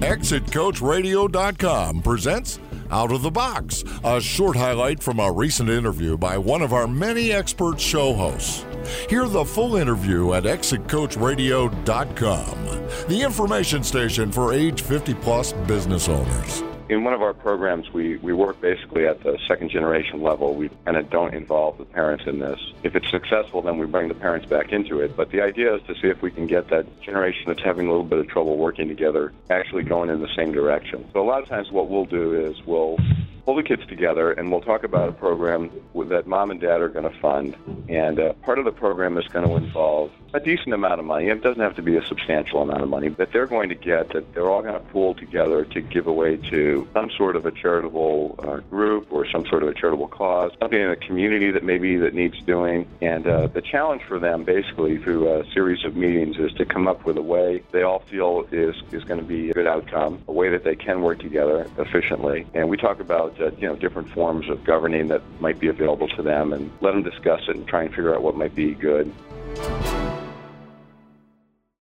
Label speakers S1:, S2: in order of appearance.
S1: ExitCoachRadio.com presents Out of the Box, a short highlight from a recent interview by one of our many expert show hosts. Hear the full interview at ExitCoachRadio.com, the information station for age 50 plus business owners
S2: in one of our programs, we, we work basically at the second generation level. We kind of don't involve the parents in this. If it's successful, then we bring the parents back into it. But the idea is to see if we can get that generation that's having a little bit of trouble working together actually going in the same direction. So a lot of times what we'll do is we'll pull the kids together and we'll talk about a program that mom and dad are going to fund. And uh, part of the program is going to involve a decent amount of money. It doesn't have to be a substantial amount of money that they're going to get that they're all going to pool together to give away to some sort of a charitable uh, group or some sort of a charitable cause, something in the community that maybe that needs doing. And uh, the challenge for them, basically, through a series of meetings, is to come up with a way they all feel is is going to be a good outcome, a way that they can work together efficiently. And we talk about uh, you know different forms of governing that might be available to them, and let them discuss it and try and figure out what might be good.